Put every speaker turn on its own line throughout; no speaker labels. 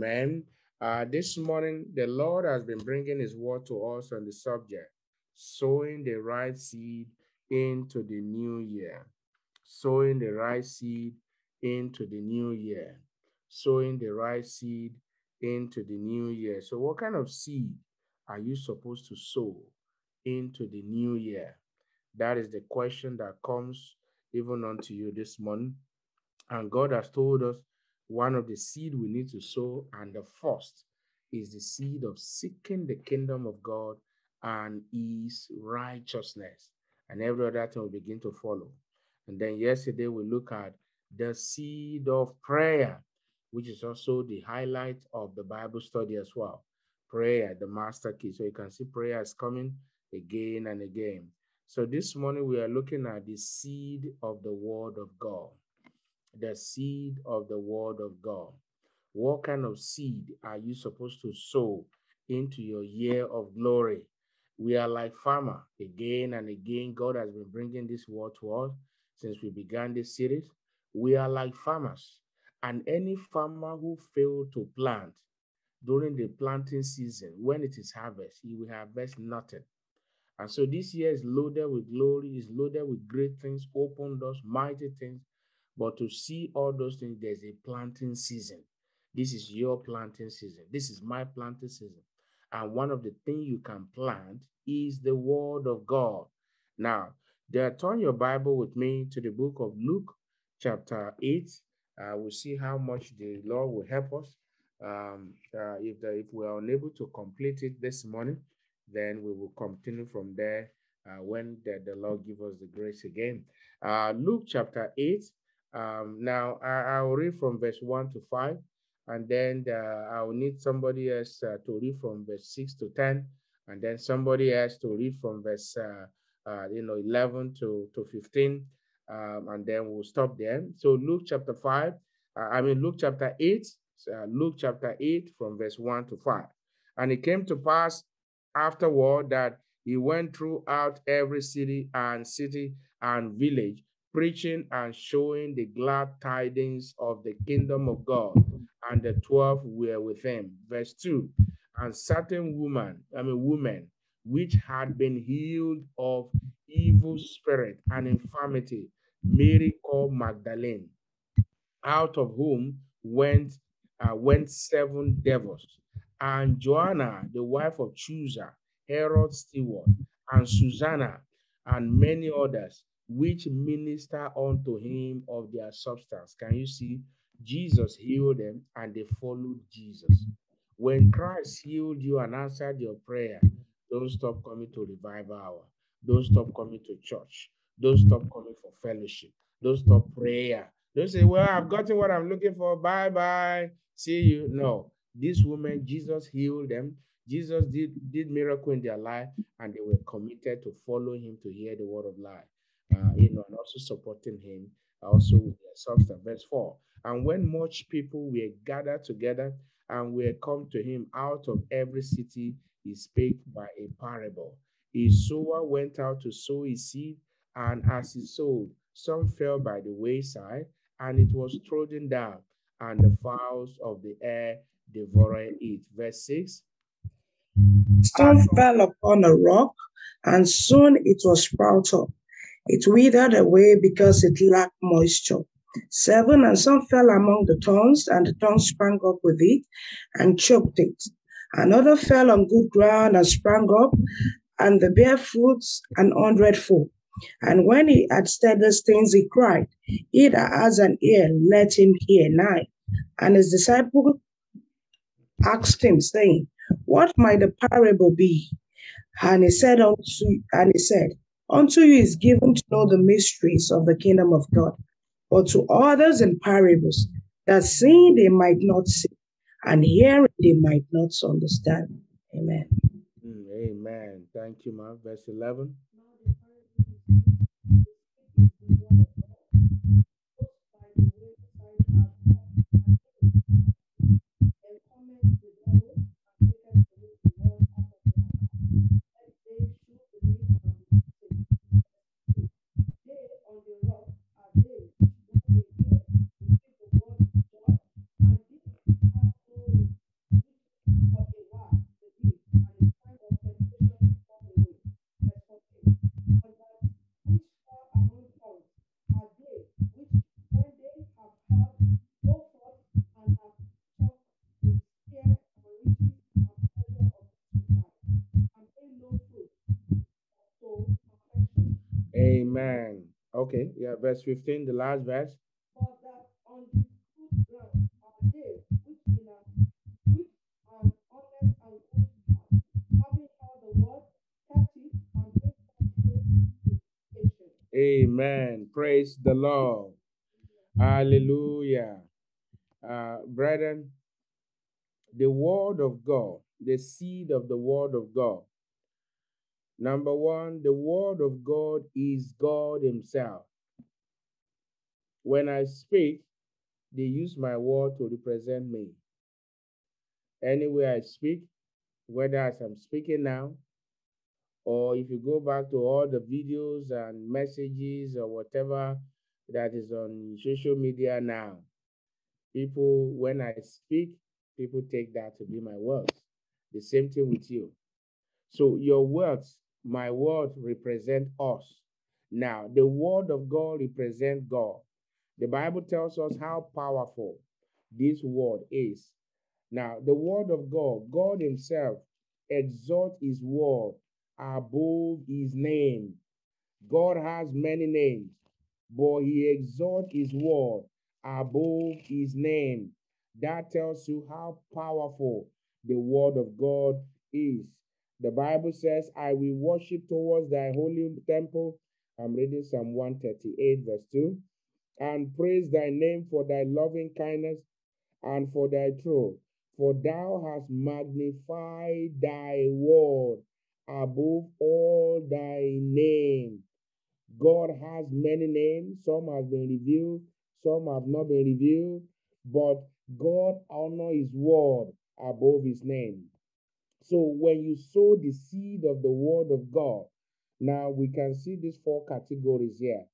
Amen. Uh, this morning, the Lord has been bringing His word to us on the subject sowing the right seed into the new year. Sowing the right seed into the new year. Sowing the right seed into the new year. So, what kind of seed are you supposed to sow into the new year? That is the question that comes even unto you this morning. And God has told us one of the seed we need to sow, and the first is the seed of seeking the kingdom of God and his righteousness. And every other thing will begin to follow. And then yesterday we look at the seed of prayer, which is also the highlight of the Bible study as well. Prayer, the master key. So you can see prayer is coming again and again. So this morning we are looking at the seed of the word of God the seed of the word of God. What kind of seed are you supposed to sow into your year of glory? We are like farmer. Again and again, God has been bringing this word to us since we began this series. We are like farmers. And any farmer who failed to plant during the planting season, when it is harvest, he will harvest nothing. And so this year is loaded with glory, is loaded with great things, open doors, mighty things, but to see all those things, there's a planting season. This is your planting season. This is my planting season. And one of the things you can plant is the word of God. Now, there, turn your Bible with me to the book of Luke, chapter 8. Uh, we'll see how much the Lord will help us. Um, uh, if, the, if we are unable to complete it this morning, then we will continue from there uh, when the, the Lord give us the grace again. Uh, Luke chapter 8, um, now, I, I will read from verse 1 to 5, and then uh, I will need somebody else uh, to read from verse 6 to 10, and then somebody else to read from verse uh, uh you know 11 to, to 15, um, and then we'll stop there. So, Luke chapter 5, uh, I mean, Luke chapter 8, uh, Luke chapter 8, from verse 1 to 5. And it came to pass afterward that he went throughout every city and city and village preaching and showing the glad tidings of the kingdom of God. And the 12 were with him. Verse 2 And certain woman, I mean, women, which had been healed of evil spirit and infirmity, Mary called Magdalene, out of whom went uh, went seven devils, and Joanna, the wife of Chuza, Herod steward, and Susanna, and many others which minister unto him of their substance. Can you see? Jesus healed them and they followed Jesus. When Christ healed you and answered your prayer, don't stop coming to revival hour. Don't stop coming to church. Don't stop coming for fellowship. Don't stop prayer. Don't say, Well, I've gotten what I'm looking for. Bye bye. See you. No. This woman, Jesus healed them. Jesus did, did miracle in their life, and they were committed to follow him to hear the word of life uh, you know, and also supporting him also with substance. Verse 4 And when much people were gathered together and were come to him out of every city, he spake by a parable. A sower went out to sow his seed, and as he sowed, some fell by the wayside, and it was trodden down, and the fowls of the air devoured it. Verse 6
Some fell upon a rock, and soon it was sprouted up it withered away because it lacked moisture. Seven, and some fell among the thorns, and the thorns sprang up with it and choked it. Another fell on good ground and sprang up, and the bare fruits an hundredfold. And when he had said these things, he cried, He that has an ear, let him hear. Nine. And his disciple asked him, saying, What might the parable be? And he said unto, and he said, Unto you is given to know the mysteries of the kingdom of God, but to others in parables, that seeing they might not see, and hearing they might not understand. Amen.
Mm, amen. Thank you, ma. Verse 11.
It and bring forth fruit with patience.
Amen. Praise the Lord. Hallelujah. Uh, brethren, the word of God, the seed of the word of God. Number one, the word of God is God Himself. When I speak, they use my word to represent me. Anywhere I speak, whether as I'm speaking now, or if you go back to all the videos and messages or whatever that is on social media now, people, when I speak, people take that to be my words. The same thing with you. So your words, my words represent us. Now, the word of God represents God. The Bible tells us how powerful this word is. Now, the word of God, God Himself exalts His word above His name. God has many names, but He exalts His word above His name. That tells you how powerful the word of God is. The Bible says, I will worship towards thy holy temple. I'm reading Psalm 138, verse 2. And praise thy name for thy loving kindness and for thy truth. For thou hast magnified thy word above all thy name. God has many names. Some have been revealed, some have not been revealed, but God honor his word above his name. So when you sow the seed of the word of God, now we can see these four categories here.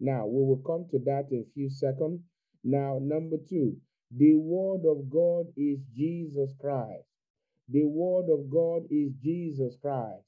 Now we will come to that in a few seconds. Now, number two, the word of God is Jesus Christ. The word of God is Jesus Christ.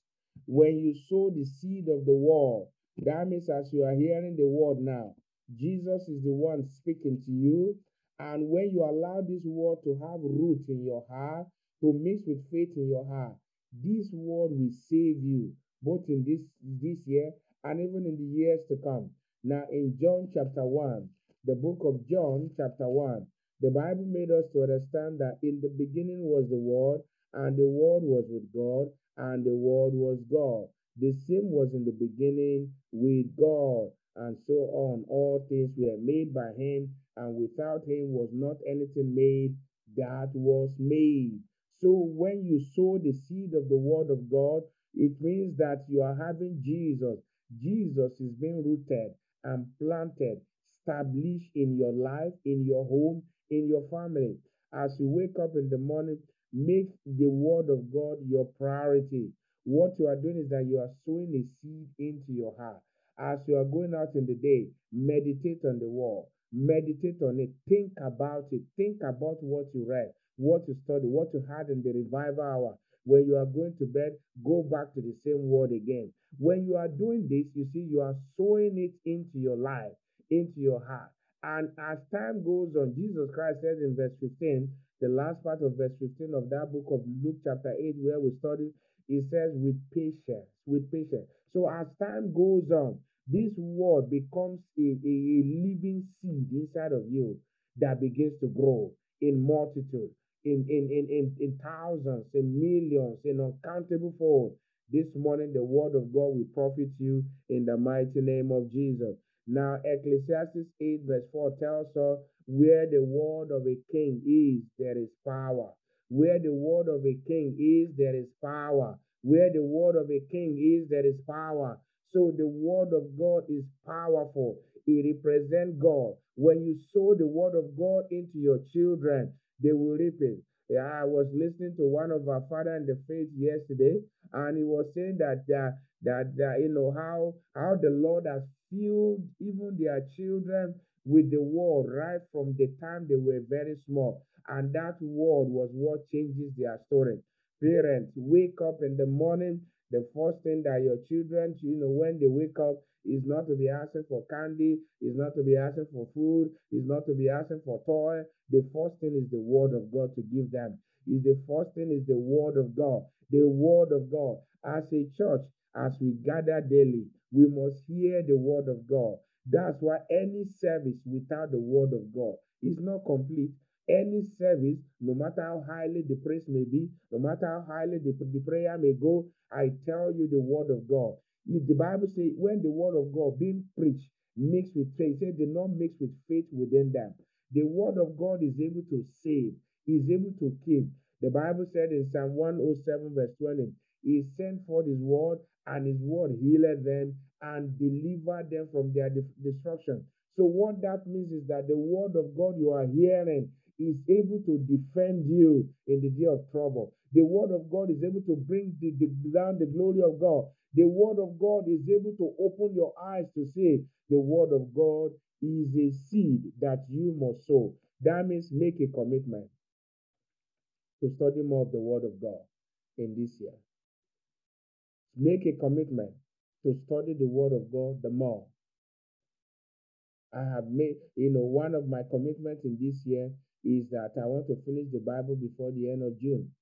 When you sow the seed of the word, that means as you are hearing the word now, Jesus is the one speaking to you. And when you allow this word to have root in your heart, to mix with faith in your heart, this word will save you, both in this, this year and even in the years to come. Now, in John chapter 1, the book of John chapter 1, the Bible made us to understand that in the beginning was the Word, and the Word was with God, and the Word was God. The same was in the beginning with God, and so on. All things were made by Him, and without Him was not anything made that was made. So when you sow the seed of the Word of God, it means that you are having Jesus. Jesus is being rooted and planted, established in your life, in your home, in your family. As you wake up in the morning, make the word of God your priority. What you are doing is that you are sowing a seed into your heart. As you are going out in the day, meditate on the word, meditate on it, think about it, think about what you read, what you studied, what you had in the revival hour. When you are going to bed, go back to the same word again. When you are doing this, you see, you are sowing it into your life, into your heart. And as time goes on, Jesus Christ says in verse 15, the last part of verse 15 of that book of Luke chapter 8, where we studied, it says, with patience, with patience. So as time goes on, this word becomes a, a, a living seed inside of you that begins to grow in multitude, in, in, in, in, in thousands, in millions, in uncountable fold. This morning, the word of God will profit you in the mighty name of Jesus. Now, Ecclesiastes 8, verse 4 tells us where the word of a king is, there is power. Where the word of a king is, there is power. Where the word of a king is, there is power. So the word of God is powerful. It represents God. When you sow the word of God into your children, they will reap it. Yeah, I was listening to one of our father in the faith yesterday, and he was saying that uh, that uh, you know how how the Lord has filled even their children with the word right from the time they were very small, and that word was what changes their story. Parents, wake up in the morning. The first thing that your children, you know, when they wake up, is not to be asking for candy, is not to be asking for food, is not to be asking for toy. The first thing is the word of God to give them. Is the first thing is the word of God. The word of God. As a church, as we gather daily, we must hear the word of God. That's why any service without the word of God is not complete. Any service, no matter how highly the praise may be, no matter how highly the, the prayer may go, I tell you the word of God. The Bible says when the word of God being preached mixed with faith, it said they not mix with faith within them. The word of God is able to save, is able to keep. The Bible said in Psalm 107, verse 20, He sent forth His word, and His word healed them and delivered them from their de- destruction. So, what that means is that the word of God you are hearing is able to defend you in the day of trouble. The word of God is able to bring the, the, down the glory of God. The word of God is able to open your eyes to see the word of God is a seed that you must sow. That means make a commitment to study more of the word of God in this year. Make a commitment to study the word of God the more. I have made, you know, one of my commitments in this year is that I want to finish the Bible before the end of June.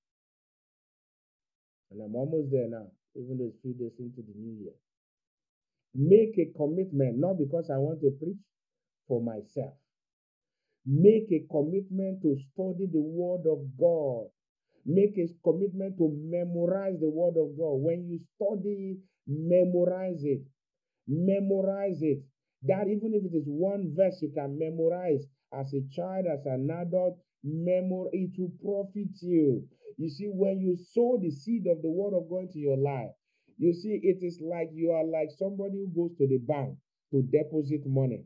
And I'm almost there now, even though it's few days into the new year. Make a commitment, not because I want to preach for myself. Make a commitment to study the Word of God. Make a commitment to memorize the Word of God. When you study, memorize it. Memorize it. That even if it is one verse you can memorize as a child, as an adult, memory, it will profit you. You see, when you sow the seed of the Word of God into your life, you see, it is like you are like somebody who goes to the bank to deposit money.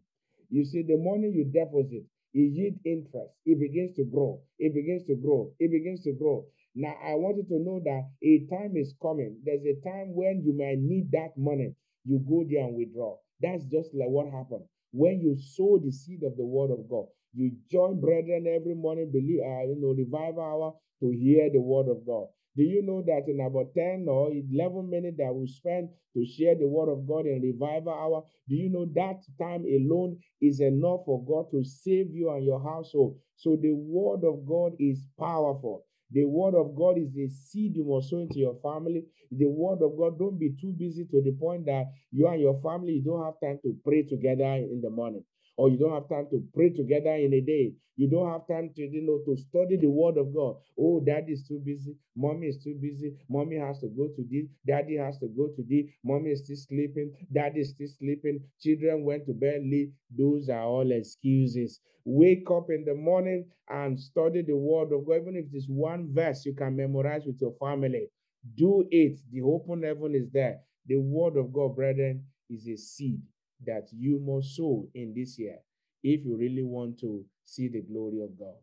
You see, the money you deposit, it yield interest. It begins to grow. It begins to grow. It begins to grow. Now, I want you to know that a time is coming. There's a time when you might need that money. You go there and withdraw. That's just like what happened when you sow the seed of the word of God. You join brethren every morning, believe, uh, you know, revival hour to hear the word of God. Do you know that in about 10 or 11 minutes that we spend to share the word of God in revival hour, do you know that time alone is enough for God to save you and your household? So the word of God is powerful. The word of God is a seed you must sow into your family. The word of God, don't be too busy to the point that you and your family, you don't have time to pray together in the morning or you don't have time to pray together in a day. You don't have time to, you know, to study the word of God. Oh, daddy is too busy. Mommy is too busy. Mommy has to go to this. Daddy has to go to this. Mommy is still sleeping. Daddy is still sleeping. Children went to bed late. Those are all excuses. Wake up in the morning and study the word of God. Even if it's one verse you can memorize with your family, do it. The open heaven is there. The word of God, brethren, is a seed that you must sow in this year if you really want to see the glory of God.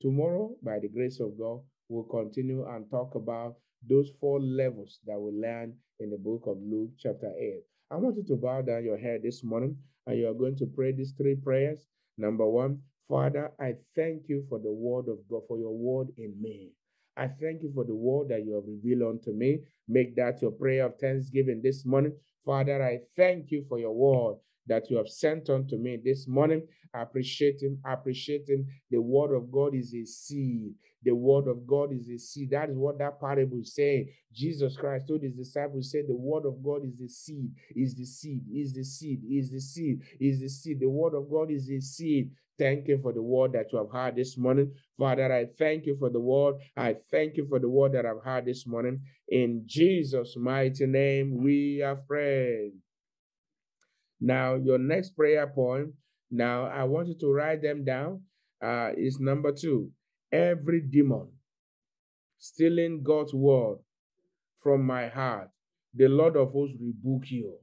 Tomorrow, by the grace of God, we'll continue and talk about those four levels that we learn in the book of Luke, chapter 8. I want you to bow down your head this morning and you are going to pray these three prayers. Number one, Father, I thank you for the word of God, for your word in me. I thank you for the word that you have revealed unto me. Make that your prayer of thanksgiving this morning. Father, I thank you for your word that you have sent unto me this morning. I appreciate him. I appreciate him. The word of God is a seed. The word of God is a seed. That is what that parable is saying. Jesus Christ told his disciples, said, The word of God is the seed, is the seed, is the seed, is the seed, is the seed. The word of God is a seed. Thank you for the word that you have heard this morning. Father, I thank you for the word. I thank you for the word that I've heard this morning. In Jesus' mighty name, we have prayed. Now, your next prayer point, now I want you to write them down, uh, is number two. Every demon stealing God's word from my heart, the Lord of hosts rebuke you.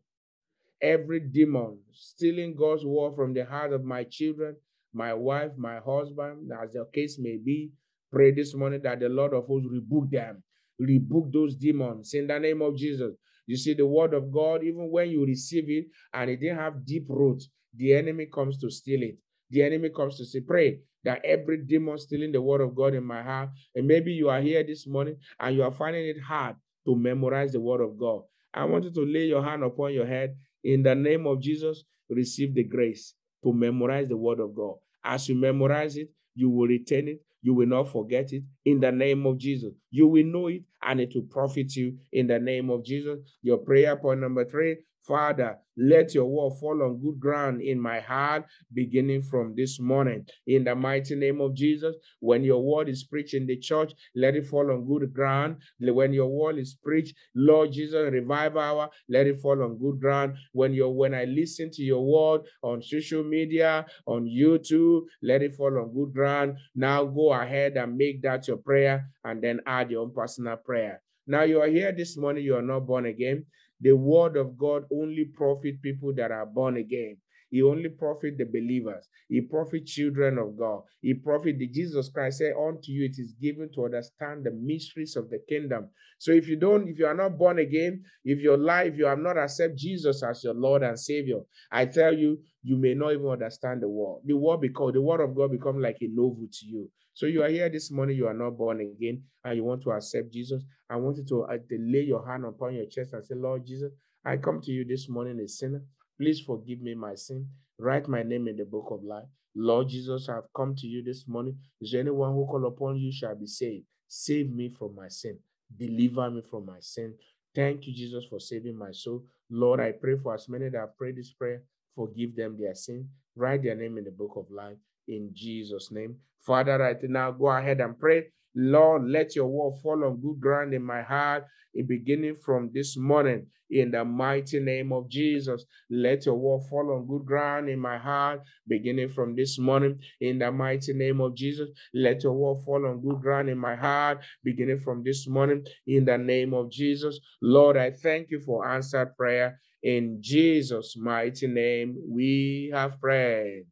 Every demon stealing God's word from the heart of my children, my wife, my husband, as the case may be, pray this morning that the Lord of hosts rebuke them. Rebuke those demons in the name of Jesus. You see, the word of God, even when you receive it and it didn't have deep roots, the enemy comes to steal it. The enemy comes to say, Pray that every demon stealing the word of God in my heart, and maybe you are here this morning and you are finding it hard to memorize the word of God. I want you to lay your hand upon your head in the name of Jesus. Receive the grace to memorize the word of God. As you memorize it, you will retain it. You will not forget it in the name of Jesus. You will know it and it will profit you in the name of Jesus. Your prayer point number three Father, let your word fall on good ground in my heart, beginning from this morning. In the mighty name of Jesus, when your word is preached in the church, let it fall on good ground. When your word is preached, Lord Jesus, revive our, let it fall on good ground. When you when I listen to your word on social media, on YouTube, let it fall on good ground. Now go ahead and make that your prayer and then add your own personal prayer. Now you are here this morning, you are not born again. The word of God only profit people that are born again. He only profit the believers. He profit children of God. He profit the Jesus Christ said, unto you it is given to understand the mysteries of the kingdom. So if you don't, if you are not born again, if your life, you have not accept Jesus as your Lord and Savior, I tell you, you may not even understand the word. The word because the word of God become like a novel to you. So you are here this morning, you are not born again, and you want to accept Jesus. I want you to, uh, lay your hand upon your chest and say, Lord Jesus, I come to you this morning a sinner. Please forgive me my sin. Write my name in the book of life. Lord Jesus, I have come to you this morning. Is anyone who call upon you shall be saved? Save me from my sin. Deliver me from my sin. Thank you, Jesus, for saving my soul. Lord, I pray for as many that have prayed this prayer, forgive them their sin. Write their name in the book of life in Jesus' name. Father, right now, go ahead and pray. Lord, let your word fall on good ground in my heart, in beginning from this morning in the mighty name of Jesus. Let your word fall on good ground in my heart, beginning from this morning, in the mighty name of Jesus. Let your word fall on good ground in my heart, beginning from this morning, in the name of Jesus. Lord, I thank you for answered prayer. In Jesus' mighty name, we have prayed.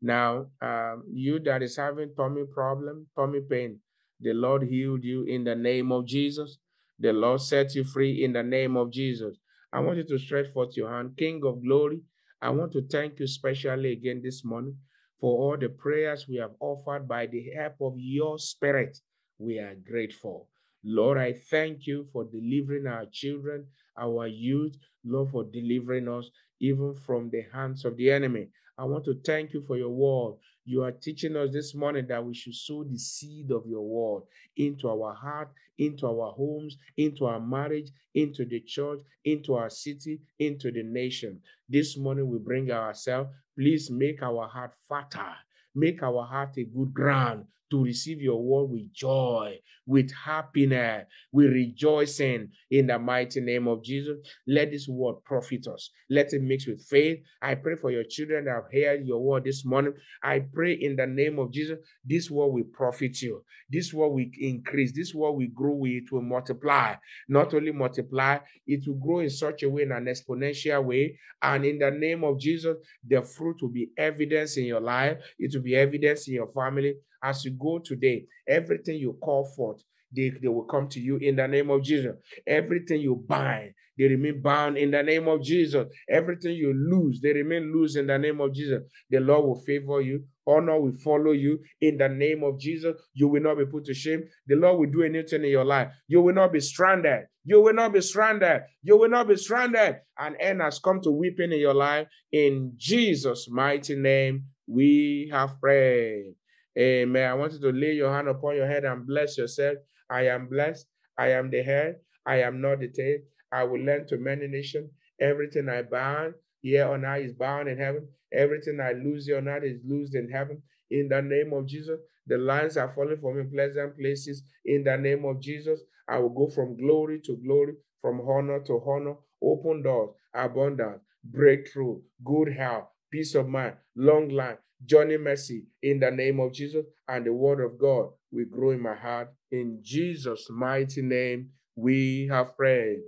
Now, um, you that is having tummy problem, tummy pain, the Lord healed you in the name of Jesus. The Lord set you free in the name of Jesus. I want you to stretch forth your hand. King of glory, I want to thank you specially again this morning for all the prayers we have offered by the help of your spirit. We are grateful. Lord, I thank you for delivering our children, our youth, Lord, for delivering us even from the hands of the enemy. I want to thank you for your word. You are teaching us this morning that we should sow the seed of your word into our heart, into our homes, into our marriage, into the church, into our city, into the nation. This morning we bring ourselves. Please make our heart fatter. Make our heart a good ground to receive your word with joy, with happiness, with rejoicing in the mighty name of Jesus. Let this word profit us. Let it mix with faith. I pray for your children that have heard your word this morning. I pray in the name of Jesus, this word will profit you. This word will increase. This word will grow. It will multiply. Not only multiply, it will grow in such a way, in an exponential way. And in the name of Jesus, the fruit will be evidence in your life. It will be evidence in your family as you go today, everything you call forth, they, they will come to you in the name of Jesus. Everything you bind, they remain bound in the name of Jesus. Everything you lose, they remain loose in the name of Jesus. The Lord will favor you. Honor will follow you in the name of Jesus. You will not be put to shame. The Lord will do anything in your life. You will not be stranded. You will not be stranded. You will not be stranded. And end has come to weeping in your life. In Jesus' mighty name, we have prayed. Amen. I want you to lay your hand upon your head and bless yourself. I am blessed. I am the head. I am not the tail. I will lend to many nations. Everything I bind here on earth is bound in heaven. Everything I lose here on earth is loosed in heaven. In the name of Jesus, the lines are falling from in pleasant places. In the name of Jesus, I will go from glory to glory, from honor to honor, open doors, abundance, breakthrough, good health, peace of mind, long life, journey mercy in the name of Jesus, and the word of God will grow in my heart. In Jesus' mighty name, we have prayed.